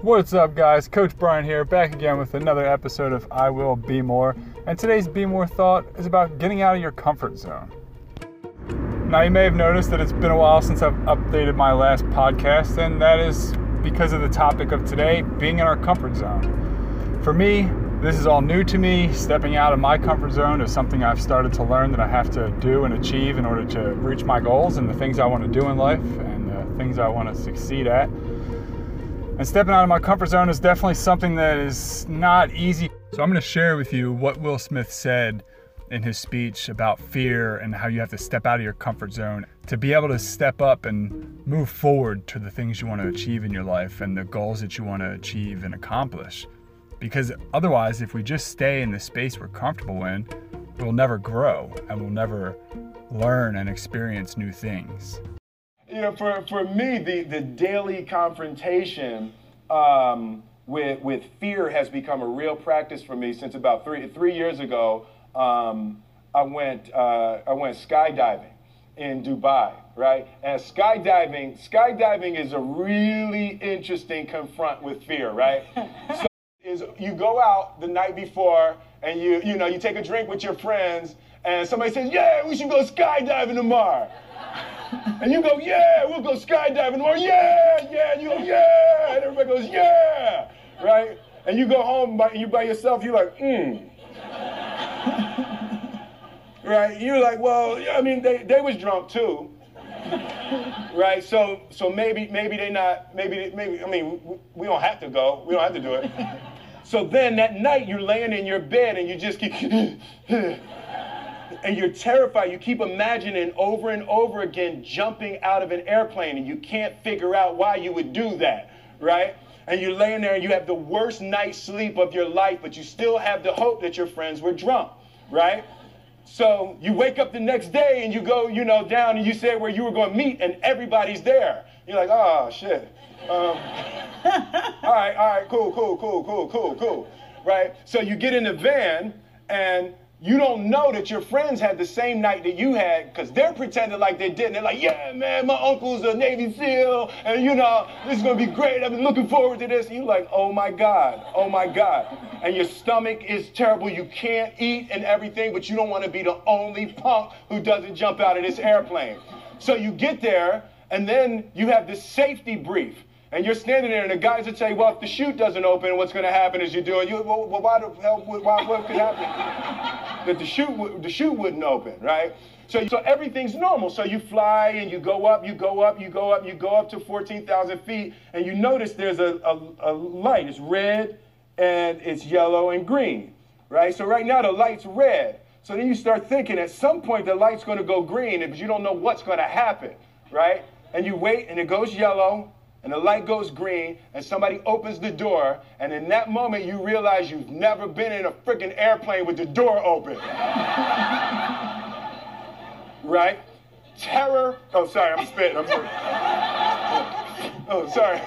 What's up, guys? Coach Brian here, back again with another episode of I Will Be More. And today's Be More thought is about getting out of your comfort zone. Now, you may have noticed that it's been a while since I've updated my last podcast, and that is because of the topic of today being in our comfort zone. For me, this is all new to me. Stepping out of my comfort zone is something I've started to learn that I have to do and achieve in order to reach my goals and the things I want to do in life and the things I want to succeed at. And stepping out of my comfort zone is definitely something that is not easy. So I'm to share with you what Will Smith said in his speech about fear and how you have to step out of your comfort zone to be able to step up and move forward to the things you want to achieve in your life and the goals that you want to achieve and accomplish. Because otherwise, if we just stay in the space we're comfortable in, we'll never grow and we'll never learn and experience new things you know, for, for me, the, the daily confrontation um, with, with fear has become a real practice for me since about three, three years ago. Um, I, went, uh, I went skydiving in Dubai, right? And skydiving, skydiving is a really interesting confront with fear, right? so is you go out the night before and you, you know, you take a drink with your friends and somebody says, yeah, we should go skydiving tomorrow. And you go, yeah, we'll go skydiving. Or yeah, yeah. And you go, yeah. And everybody goes, yeah. Right? And you go home, by, you by yourself, you're like, hmm. right? You're like, well, I mean, they, they was drunk too. right? So so maybe maybe they not maybe maybe I mean we, we don't have to go. We don't have to do it. so then that night you're laying in your bed and you just keep and you're terrified. You keep imagining over and over again jumping out of an airplane, and you can't figure out why you would do that, right? And you're laying there and you have the worst night's sleep of your life, but you still have the hope that your friends were drunk, right? So you wake up the next day and you go, you know, down and you say where you were going to meet, and everybody's there. You're like, oh shit. Um, all right, all right, cool, cool, cool, cool, cool, cool, right? So you get in the van and you don't know that your friends had the same night that you had because they're pretending like they didn't. They're like, yeah, man, my uncle's a Navy SEAL, and you know, this is gonna be great. I've been looking forward to this. And you're like, oh my God, oh my God. And your stomach is terrible. You can't eat and everything, but you don't wanna be the only punk who doesn't jump out of this airplane. So you get there, and then you have this safety brief. And you're standing there, and the guys would say, "Well, if the chute doesn't open, what's going to happen is you're doing. You, well, why the hell? Why, what could happen? that the chute, the chute wouldn't open, right? So, so everything's normal. So you fly and you go up, you go up, you go up, you go up to 14,000 feet, and you notice there's a, a, a light. It's red, and it's yellow and green, right? So right now the light's red. So then you start thinking at some point the light's going to go green, but you don't know what's going to happen, right? And you wait, and it goes yellow and the light goes green, and somebody opens the door, and in that moment you realize you've never been in a freaking airplane with the door open. right? Terror. Oh, sorry, I'm spitting. I'm sorry. Oh, sorry.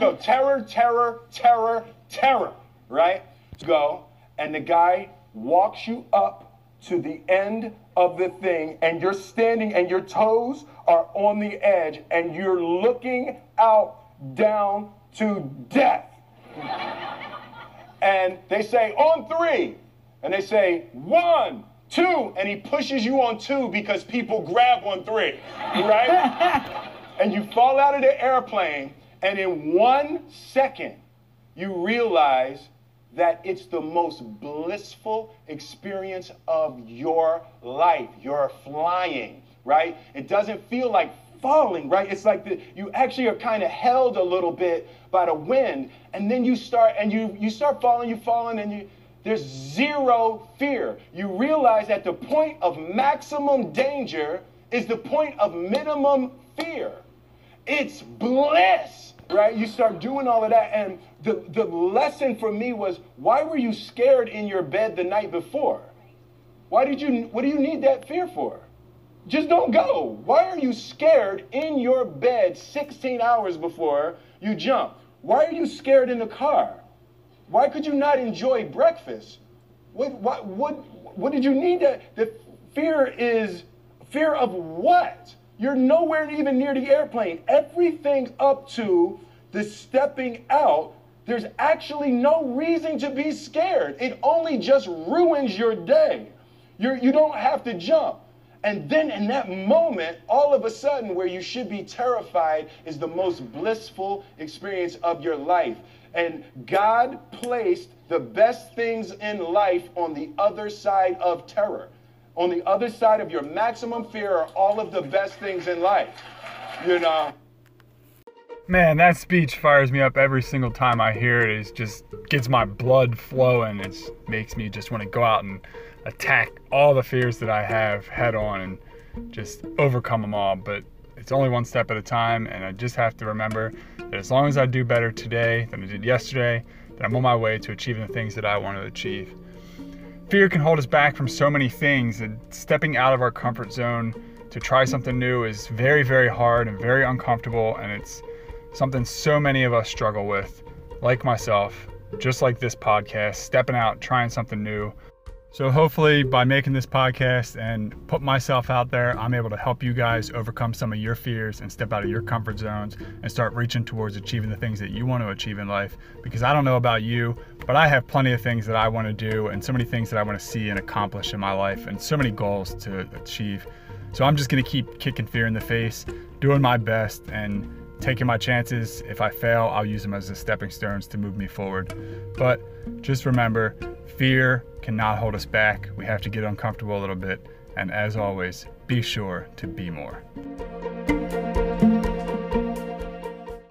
No, terror, terror, terror, terror. Right? Go, and the guy walks you up to the end of the thing, and you're standing, and your toes are on the edge, and you're looking out down to death. and they say, on three. And they say, one, two. And he pushes you on two because people grab on three, right? and you fall out of the airplane, and in one second, you realize that it's the most blissful experience of your life. You're flying, right? It doesn't feel like falling, right? It's like the, you actually are kind of held a little bit by the wind, and then you start and you you start falling, you falling, and you there's zero fear. You realize that the point of maximum danger is the point of minimum fear. It's bliss, right? You start doing all of that, and the, the lesson for me was why were you scared in your bed the night before? Why did you what do you need that fear for? Just don't go. Why are you scared in your bed 16 hours before you jump? Why are you scared in the car? Why could you not enjoy breakfast? What, what, what, what did you need to? The fear is fear of what? You're nowhere even near the airplane. Everything up to the stepping out there's actually no reason to be scared. It only just ruins your day. You're, you don't have to jump. And then in that moment, all of a sudden, where you should be terrified is the most blissful experience of your life. And God placed the best things in life on the other side of terror. On the other side of your maximum fear are all of the best things in life. You know? Man, that speech fires me up every single time I hear it. It just gets my blood flowing. It makes me just want to go out and attack all the fears that I have head on and just overcome them all. But it's only one step at a time, and I just have to remember that as long as I do better today than I did yesterday, that I'm on my way to achieving the things that I want to achieve. Fear can hold us back from so many things, and stepping out of our comfort zone to try something new is very, very hard and very uncomfortable, and it's something so many of us struggle with, like myself, just like this podcast, stepping out, trying something new. So, hopefully, by making this podcast and put myself out there, I'm able to help you guys overcome some of your fears and step out of your comfort zones and start reaching towards achieving the things that you want to achieve in life. Because I don't know about you, but I have plenty of things that I want to do and so many things that I want to see and accomplish in my life and so many goals to achieve. So, I'm just going to keep kicking fear in the face, doing my best, and taking my chances. If I fail, I'll use them as the stepping stones to move me forward. But just remember, fear cannot hold us back. We have to get uncomfortable a little bit. And as always, be sure to be more.